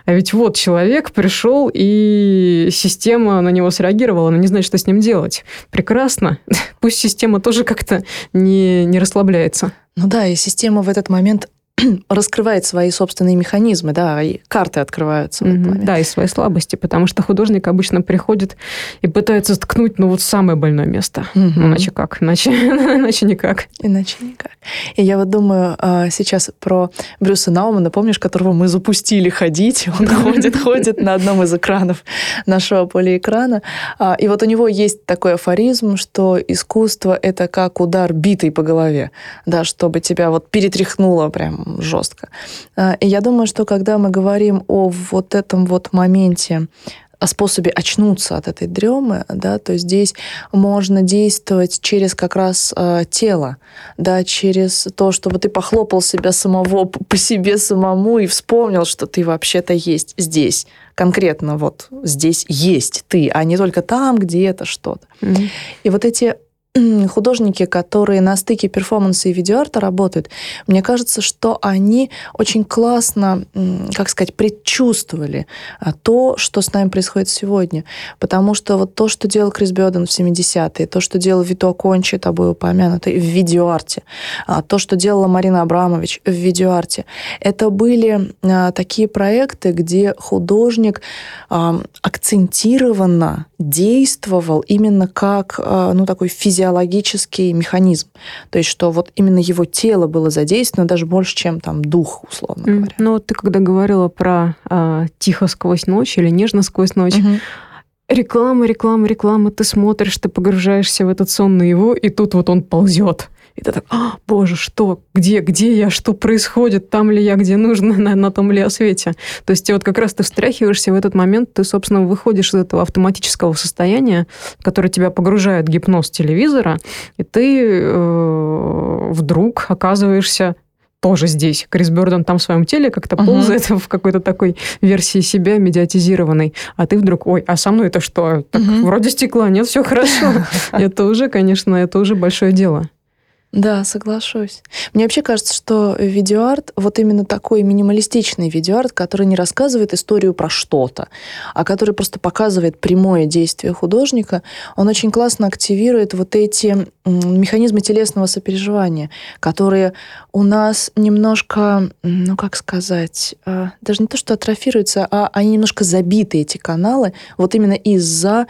а ведь вот человек пришел, и система на него среагировала, она не знает, что с ним делать. Прекрасно. Пусть система тоже как-то не, не расслабляется. Ну да, и система в этот момент раскрывает свои собственные механизмы, да, и карты открываются. Mm-hmm. Да, и свои слабости, потому что художник обычно приходит и пытается ткнуть, ну, вот самое больное место. Mm-hmm. Ну, иначе как? Иначе, иначе никак. Иначе никак. И я вот думаю а, сейчас про Брюса Наумана, помнишь, которого мы запустили ходить, он ходит, ходит на одном из экранов нашего полиэкрана, а, и вот у него есть такой афоризм, что искусство — это как удар битой по голове, да, чтобы тебя вот перетряхнуло прям жестко. А, и я думаю, что когда мы говорим о вот этом вот моменте о способе очнуться от этой дремы, да, то здесь можно действовать через как раз э, тело, да, через то, чтобы ты похлопал себя самого по себе самому и вспомнил, что ты вообще-то есть здесь, конкретно вот здесь есть ты, а не только там где-то что-то. Mm-hmm. И вот эти художники, которые на стыке перформанса и видеоарта работают, мне кажется, что они очень классно, как сказать, предчувствовали а, то, что с нами происходит сегодня. Потому что вот то, что делал Крис Бёрден в 70-е, то, что делал Вито Кончи, тобой упомянутый, в видеоарте, а, то, что делала Марина Абрамович в видеоарте, это были а, такие проекты, где художник акцентированно действовал именно как ну, такой физиологический физиологический механизм. То есть, что вот именно его тело было задействовано даже больше, чем там дух, условно mm. говоря. Ну, вот ты когда говорила про э, тихо сквозь ночь или нежно сквозь ночь, mm-hmm. Реклама, реклама, реклама. Ты смотришь, ты погружаешься в этот сон на его, и тут вот он ползет И ты так, а, боже, что, где, где я, что происходит, там ли я, где нужно, на, на том ли я свете. То есть вот как раз ты встряхиваешься в этот момент, ты, собственно, выходишь из этого автоматического состояния, которое тебя погружает в гипноз телевизора, и ты э, вдруг оказываешься тоже здесь. Крис Бёрден там в своем теле как-то uh-huh. ползает в какой-то такой версии себя медиатизированной. А ты вдруг, ой, а со мной это что? Так uh-huh. вроде стекла, нет, все хорошо. Это уже, конечно, это уже большое дело. Да, соглашусь. Мне вообще кажется, что видеоарт, вот именно такой минималистичный видеоарт, который не рассказывает историю про что-то, а который просто показывает прямое действие художника, он очень классно активирует вот эти механизмы телесного сопереживания, которые у нас немножко, ну как сказать, а, даже не то, что атрофируются, а они немножко забиты, эти каналы, вот именно из-за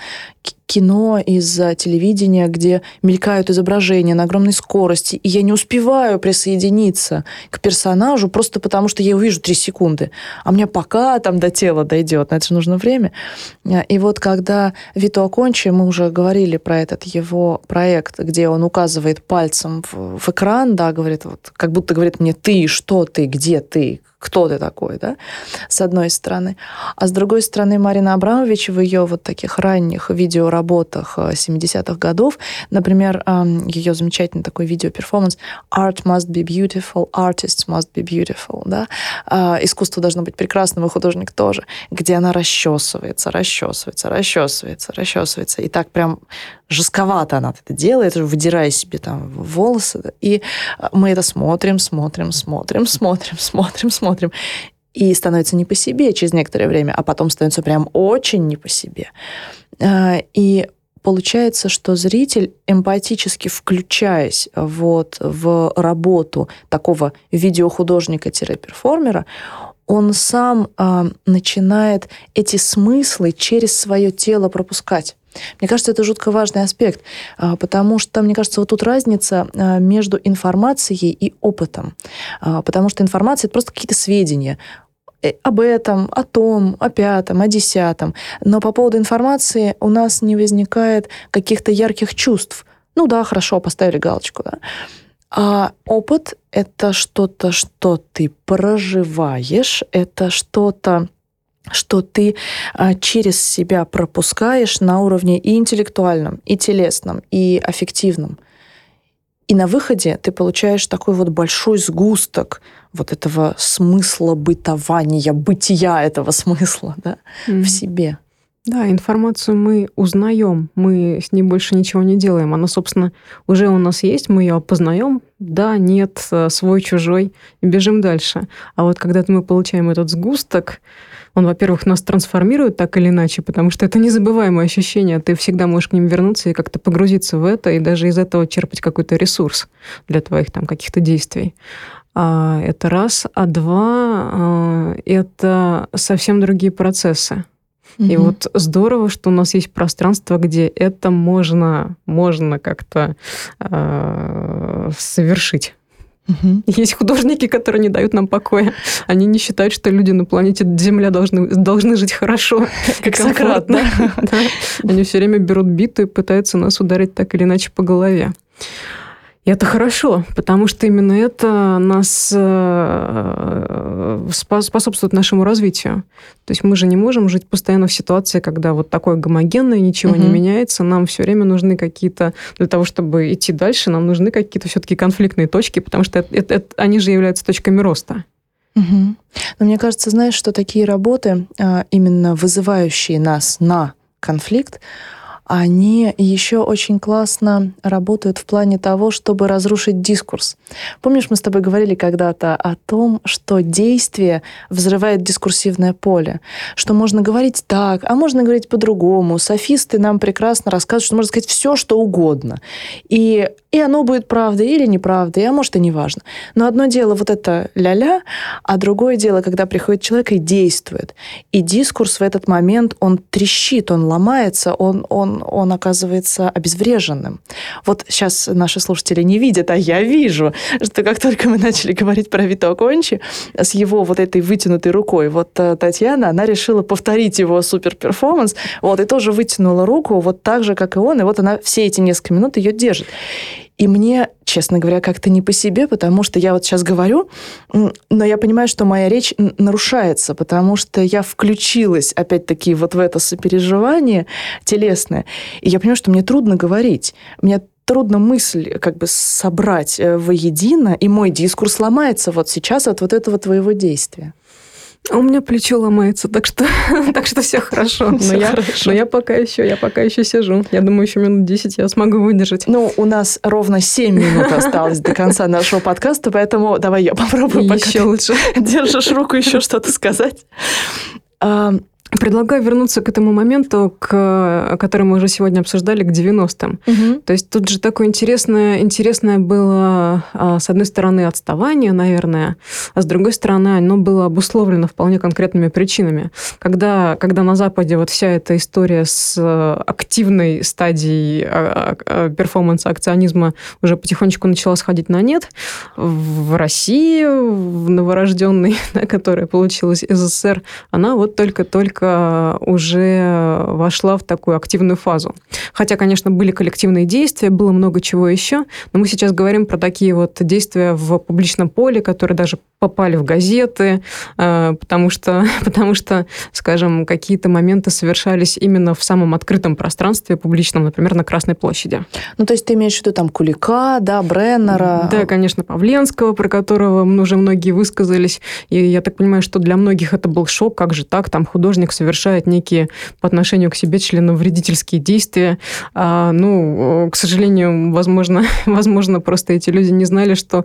кино, из-за телевидения, где мелькают изображения на огромной скорости, и я не успеваю присоединиться к персонажу просто потому, что я увижу три секунды. А мне пока там до тела дойдет, на это же нужно время. И вот когда Вито Акончи, мы уже говорили про этот его проект, где он указывает пальцем в, в экран, да, говорит, вот, как будто говорит мне, ты, что ты, где ты, кто ты такой, да, с одной стороны. А с другой стороны, Марина Абрамович в ее вот таких ранних видеоработах 70-х э, годов, например, ее замечательный такой видеоперформанс «Art must be beautiful, artists must be beautiful», да, а, искусство должно быть прекрасным, и художник тоже, где она расчесывается, расчесывается, расчесывается, расчесывается, и так прям жестковато она это делает, выдирая себе там волосы, и мы это смотрим, смотрим, смотрим, смотрим, смотрим, смотрим, смотрим, и становится не по себе через некоторое время, а потом становится прям очень не по себе. А, и получается, что зритель, эмпатически включаясь вот в работу такого видеохудожника-перформера, он сам э, начинает эти смыслы через свое тело пропускать. Мне кажется, это жутко важный аспект, а, потому что, мне кажется, вот тут разница а, между информацией и опытом. А, потому что информация — это просто какие-то сведения э, об этом, о том, о пятом, о десятом. Но по поводу информации у нас не возникает каких-то ярких чувств. Ну да, хорошо, поставили галочку, да. А опыт — это что-то, что ты проживаешь, это что-то, что ты а, через себя пропускаешь на уровне и интеллектуальном, и телесном, и аффективном. И на выходе ты получаешь такой вот большой сгусток вот этого смысла бытования, бытия этого смысла да, mm-hmm. в себе. Да, информацию мы узнаем, мы с ней больше ничего не делаем. Она, собственно, уже у нас есть, мы ее опознаем. Да, нет, э, свой, чужой, бежим дальше. А вот когда мы получаем этот сгусток, он, во-первых, нас трансформирует так или иначе, потому что это незабываемое ощущение. Ты всегда можешь к ним вернуться и как-то погрузиться в это, и даже из этого черпать какой-то ресурс для твоих там каких-то действий. А, это раз. А два, а, это совсем другие процессы. И угу. вот здорово, что у нас есть пространство, где это можно, можно как-то э, совершить. Угу. Есть художники, которые не дают нам покоя. Они не считают, что люди на планете Земля должны, должны жить хорошо. Как Сократ, да? да? Они все время берут биту и пытаются нас ударить так или иначе по голове. И это хорошо, потому что именно это нас э, способствует нашему развитию. То есть мы же не можем жить постоянно в ситуации, когда вот такое гомогенное, ничего угу. не меняется. Нам все время нужны какие-то, для того, чтобы идти дальше, нам нужны какие-то все-таки конфликтные точки, потому что это, это, это, они же являются точками роста. Угу. Но мне кажется, знаешь, что такие работы, а, именно вызывающие нас на конфликт, они еще очень классно работают в плане того, чтобы разрушить дискурс. Помнишь, мы с тобой говорили когда-то о том, что действие взрывает дискурсивное поле, что можно говорить так, а можно говорить по-другому. Софисты нам прекрасно рассказывают, что можно сказать все, что угодно. И, и оно будет правдой или неправдой, а может и не важно. Но одно дело вот это ля-ля, а другое дело, когда приходит человек и действует. И дискурс в этот момент, он трещит, он ломается, он, он он, оказывается обезвреженным. Вот сейчас наши слушатели не видят, а я вижу, что как только мы начали говорить про Вито Кончи с его вот этой вытянутой рукой, вот э, Татьяна, она решила повторить его супер-перформанс, вот, и тоже вытянула руку вот так же, как и он, и вот она все эти несколько минут ее держит. И мне, честно говоря, как-то не по себе, потому что я вот сейчас говорю, но я понимаю, что моя речь нарушается, потому что я включилась опять-таки вот в это сопереживание телесное. И я понимаю, что мне трудно говорить. Мне трудно мысль как бы собрать э, воедино, и мой дискурс ломается вот сейчас от вот этого твоего действия. А у меня плечо ломается, так что, так что все хорошо. Но, все я, хорошо. но я пока еще, я пока еще сижу. Я думаю, еще минут 10 я смогу выдержать. Ну, у нас ровно 7 минут осталось до конца нашего подкаста, поэтому давай я попробую. Еще лучше. Держишь руку еще что-то сказать. Предлагаю вернуться к этому моменту, к, который мы уже сегодня обсуждали, к 90-м. Угу. То есть тут же такое интересное, интересное было, а, с одной стороны, отставание, наверное, а с другой стороны, оно было обусловлено вполне конкретными причинами. Когда, когда на Западе вот вся эта история с активной стадией а, перформанса акционизма уже потихонечку начала сходить на нет, в России, в новорожденной, которая получилась СССР, она вот только-только только уже вошла в такую активную фазу. Хотя, конечно, были коллективные действия, было много чего еще, но мы сейчас говорим про такие вот действия в публичном поле, которые даже попали в газеты, э, потому что, потому что скажем, какие-то моменты совершались именно в самом открытом пространстве публичном, например, на Красной площади. Ну, то есть ты имеешь в виду там Кулика, да, Бреннера? Да, конечно, Павленского, про которого уже многие высказались. И я так понимаю, что для многих это был шок, как же так, там художник человек совершает некие по отношению к себе членовредительские действия. А, ну, к сожалению, возможно, возможно, просто эти люди не знали, что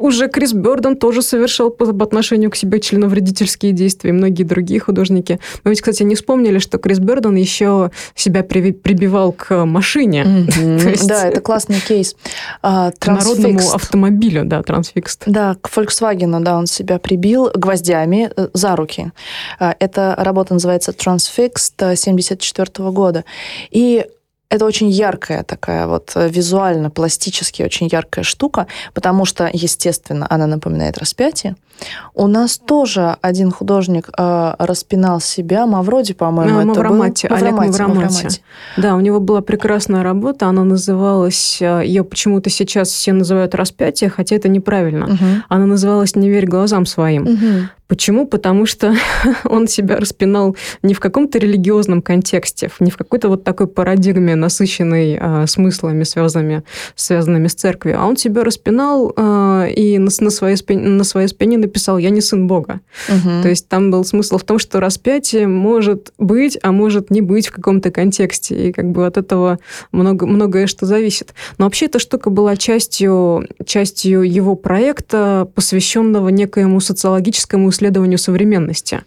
уже Крис Бёрден тоже совершал по, по отношению к себе членовредительские действия, и многие другие художники. Мы ведь, кстати, не вспомнили, что Крис Бёрден еще себя при, прибивал к машине. Mm-hmm. Да, это классный кейс. А, к народному автомобилю, да, трансфикст. Да, к Volkswagen, да, он себя прибил гвоздями э, за руки. А, эта работа называется Transfixed 74 года. И это очень яркая такая вот э, визуально, пластически очень яркая штука, потому что, естественно, она напоминает распятие. У нас тоже один художник э, распинал себя, Мавроди, по-моему, а, это Мавромати, был. Олег Мавромати, Мавромати. Да, у него была прекрасная работа, она называлась, э, ее почему-то сейчас все называют распятие, хотя это неправильно. Угу. Она называлась «Не верь глазам своим». Угу. Почему? Потому что он себя распинал не в каком-то религиозном контексте, не в какой-то вот такой парадигме, насыщенной э, смыслами, связанными, связанными с церковью, а он себя распинал э, и на, на, своей спине, на своей спине написал «Я не сын Бога». Угу. То есть там был смысл в том, что распятие может быть, а может не быть в каком-то контексте, и как бы от этого много, многое что зависит. Но вообще эта штука была частью, частью его проекта, посвященного некоему социологическому исследованию современности.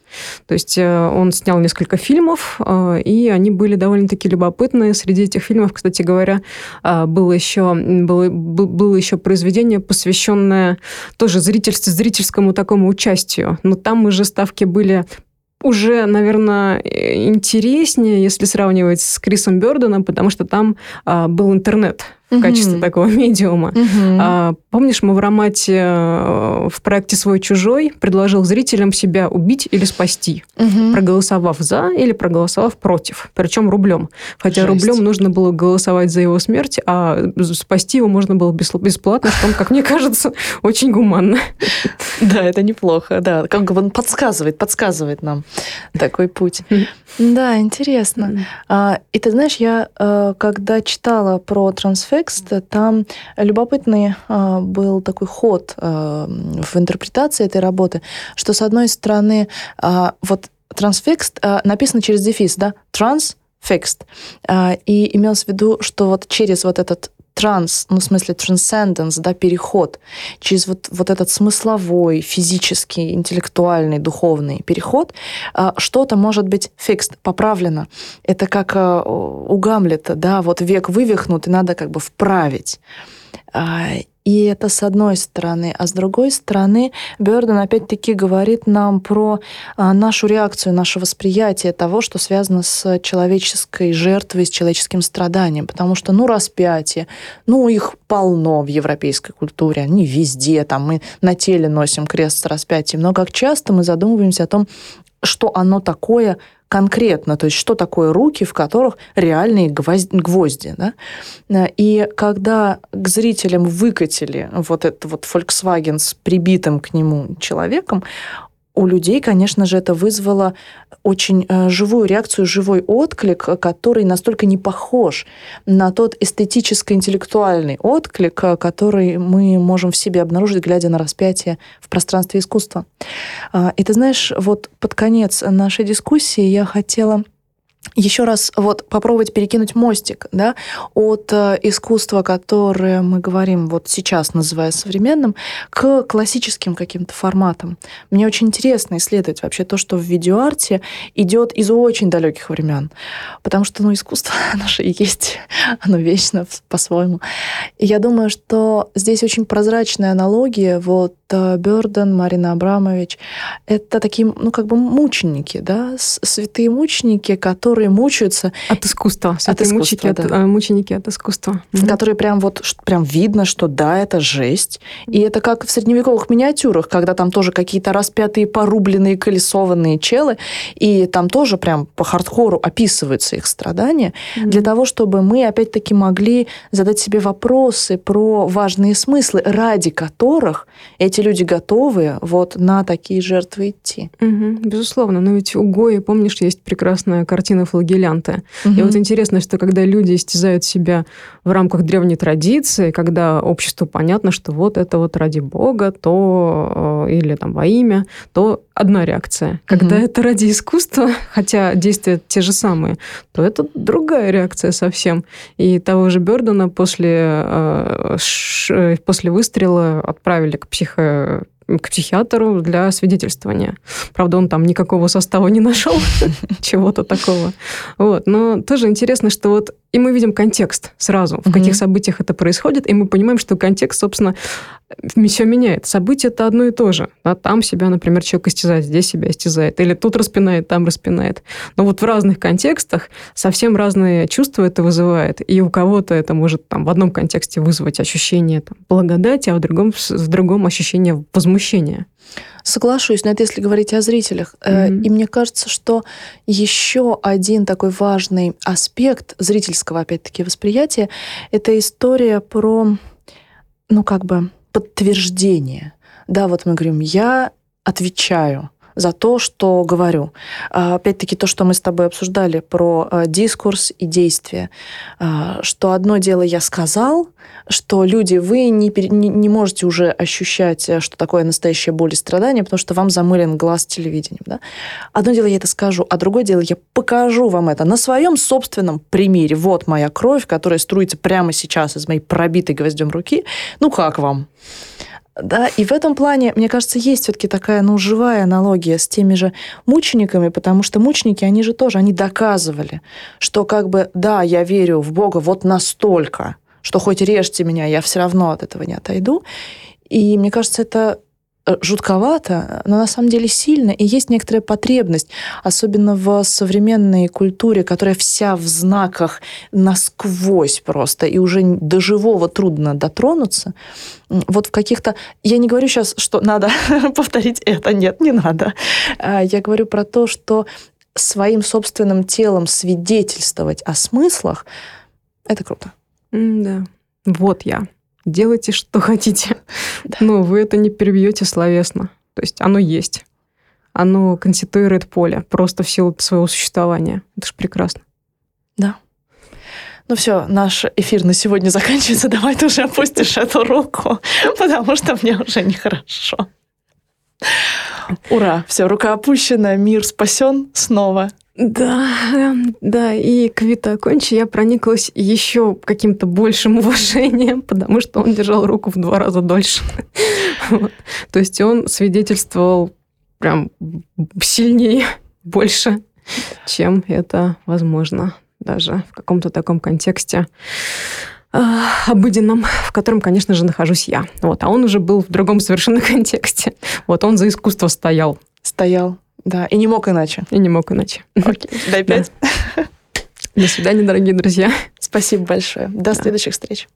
То есть э, он снял несколько фильмов, э, и они были довольно-таки любопытные. Среди этих фильмов, кстати говоря, э, было еще, было, было еще произведение, посвященное тоже зрительству, зрительскому такому участию. Но там уже ставки были уже, наверное, интереснее, если сравнивать с Крисом Бёрденом, потому что там а, был интернет в качестве такого медиума. А, помнишь, Мавромати э, в проекте «Свой-чужой» предложил зрителям себя убить или спасти, проголосовав за или проголосовав против, причем рублем. Хотя Жесть. рублем нужно было голосовать за его смерть, а спасти его можно было бесплатно, что, как мне кажется, очень гуманно. Да, это неплохо, да. Как бы он подсказывает, подсказывает нам такой путь. Да, интересно. А, и ты знаешь, я э, когда читала про трансфер текст, там любопытный а, был такой ход а, в интерпретации этой работы, что с одной стороны а, вот трансфикст написано через дефис, да, transfixed, и имелось в виду, что вот через вот этот транс, ну, в смысле transcendence, да, переход через вот, вот этот смысловой, физический, интеллектуальный, духовный переход, а, что-то может быть fixed, поправлено. Это как а, у Гамлета, да, вот век вывихнут, и надо как бы вправить. И это с одной стороны. А с другой стороны, Бёрден опять-таки говорит нам про а, нашу реакцию, наше восприятие того, что связано с человеческой жертвой, с человеческим страданием. Потому что, ну, распятие, ну, их полно в европейской культуре, они везде, там мы на теле носим крест с распятием. Но как часто мы задумываемся о том, что оно такое, конкретно, то есть что такое руки, в которых реальные гвозди. Да? И когда к зрителям выкатили вот этот вот Volkswagen с прибитым к нему человеком, у людей, конечно же, это вызвало очень э, живую реакцию, живой отклик, который настолько не похож на тот эстетическо-интеллектуальный отклик, э, который мы можем в себе обнаружить, глядя на распятие в пространстве искусства. А, и ты знаешь, вот под конец нашей дискуссии я хотела еще раз вот попробовать перекинуть мостик да, от э, искусства, которое мы говорим вот сейчас, называя современным, к классическим каким-то форматам. Мне очень интересно исследовать вообще то, что в видеоарте идет из очень далеких времен. Потому что ну, искусство наше есть, оно вечно по-своему. И я думаю, что здесь очень прозрачная аналогия. Вот э, Бёрден, Марина Абрамович, это такие, ну, как бы мученики, да, святые мученики, которые которые мучаются. От искусства. От искусства, мученики, да. от, э, мученики от искусства. Которые прям вот прям видно, что да, это жесть. И это как в средневековых миниатюрах, когда там тоже какие-то распятые, порубленные, колесованные челы, и там тоже прям по хардкору описываются их страдания, mm-hmm. для того, чтобы мы опять-таки могли задать себе вопросы про важные смыслы, ради которых эти люди готовы вот на такие жертвы идти. Mm-hmm. Безусловно, но ведь у Гои, помнишь, есть прекрасная картина на флагелянты. Угу. И вот интересно, что когда люди истязают себя в рамках древней традиции, когда обществу понятно, что вот это вот ради Бога, то э, или там во имя, то одна реакция. Когда угу. это ради искусства, хотя действия те же самые, то это другая реакция совсем. И того же Бёрдена после, э, ш, после выстрела отправили к психо к психиатру для свидетельствования. Правда, он там никакого состава не нашел, чего-то такого. Вот. Но тоже интересно, что вот и мы видим контекст сразу, в каких событиях это происходит, и мы понимаем, что контекст, собственно, все меняет. Событие это одно и то же. Да? Там себя, например, человек истязает, здесь себя истязает. Или тут распинает, там распинает. Но вот в разных контекстах совсем разные чувства это вызывает. И у кого-то это может там, в одном контексте вызвать ощущение там, благодати, а в другом, в другом ощущение возмущения. Соглашусь, но это если говорить о зрителях. Mm-hmm. И мне кажется, что еще один такой важный аспект зрительского, опять-таки, восприятия – это история про, ну, как бы, подтверждение. Да, вот мы говорим, я отвечаю за то, что говорю. А, опять-таки то, что мы с тобой обсуждали про а, дискурс и действие, а, что одно дело я сказал, что люди, вы не, не, не можете уже ощущать, э, что такое настоящая боль и страдание, потому что вам замылен глаз телевидением. Да? Одно дело я это скажу, а другое дело я покажу вам это на своем собственном примере. Вот моя кровь, которая струится прямо сейчас из моей пробитой гвоздем руки. Ну как вам? Да, и в этом плане, мне кажется, есть все-таки такая, ну, живая аналогия с теми же мучениками, потому что мученики, они же тоже, они доказывали, что как бы, да, я верю в Бога вот настолько, что хоть режьте меня, я все равно от этого не отойду. И мне кажется, это жутковато, но на самом деле сильно, и есть некоторая потребность, особенно в современной культуре, которая вся в знаках насквозь просто, и уже до живого трудно дотронуться. Вот в каких-то... Я не говорю сейчас, что надо повторить это, нет, не надо. А я говорю про то, что своим собственным телом свидетельствовать о смыслах, это круто. Да. Вот я делайте, что хотите. Да. Но вы это не перебьете словесно. То есть оно есть. Оно конституирует поле просто в силу своего существования. Это же прекрасно. Да. Ну все, наш эфир на сегодня заканчивается. Давай ты уже опустишь эту руку, потому что мне уже нехорошо. Ура! Все, рука опущена, мир спасен снова. Да, да, и к Вита Кончи я прониклась еще каким-то большим уважением, потому что он держал руку в два раза дольше. Вот. То есть он свидетельствовал прям сильнее, больше, чем это возможно даже в каком-то таком контексте э, обыденном, в котором, конечно же, нахожусь я. Вот, а он уже был в другом совершенно контексте. Вот он за искусство стоял. Стоял. Да, и не мог иначе. И не мог иначе. Окей, дай пять. До свидания, дорогие друзья. Спасибо большое. До следующих встреч.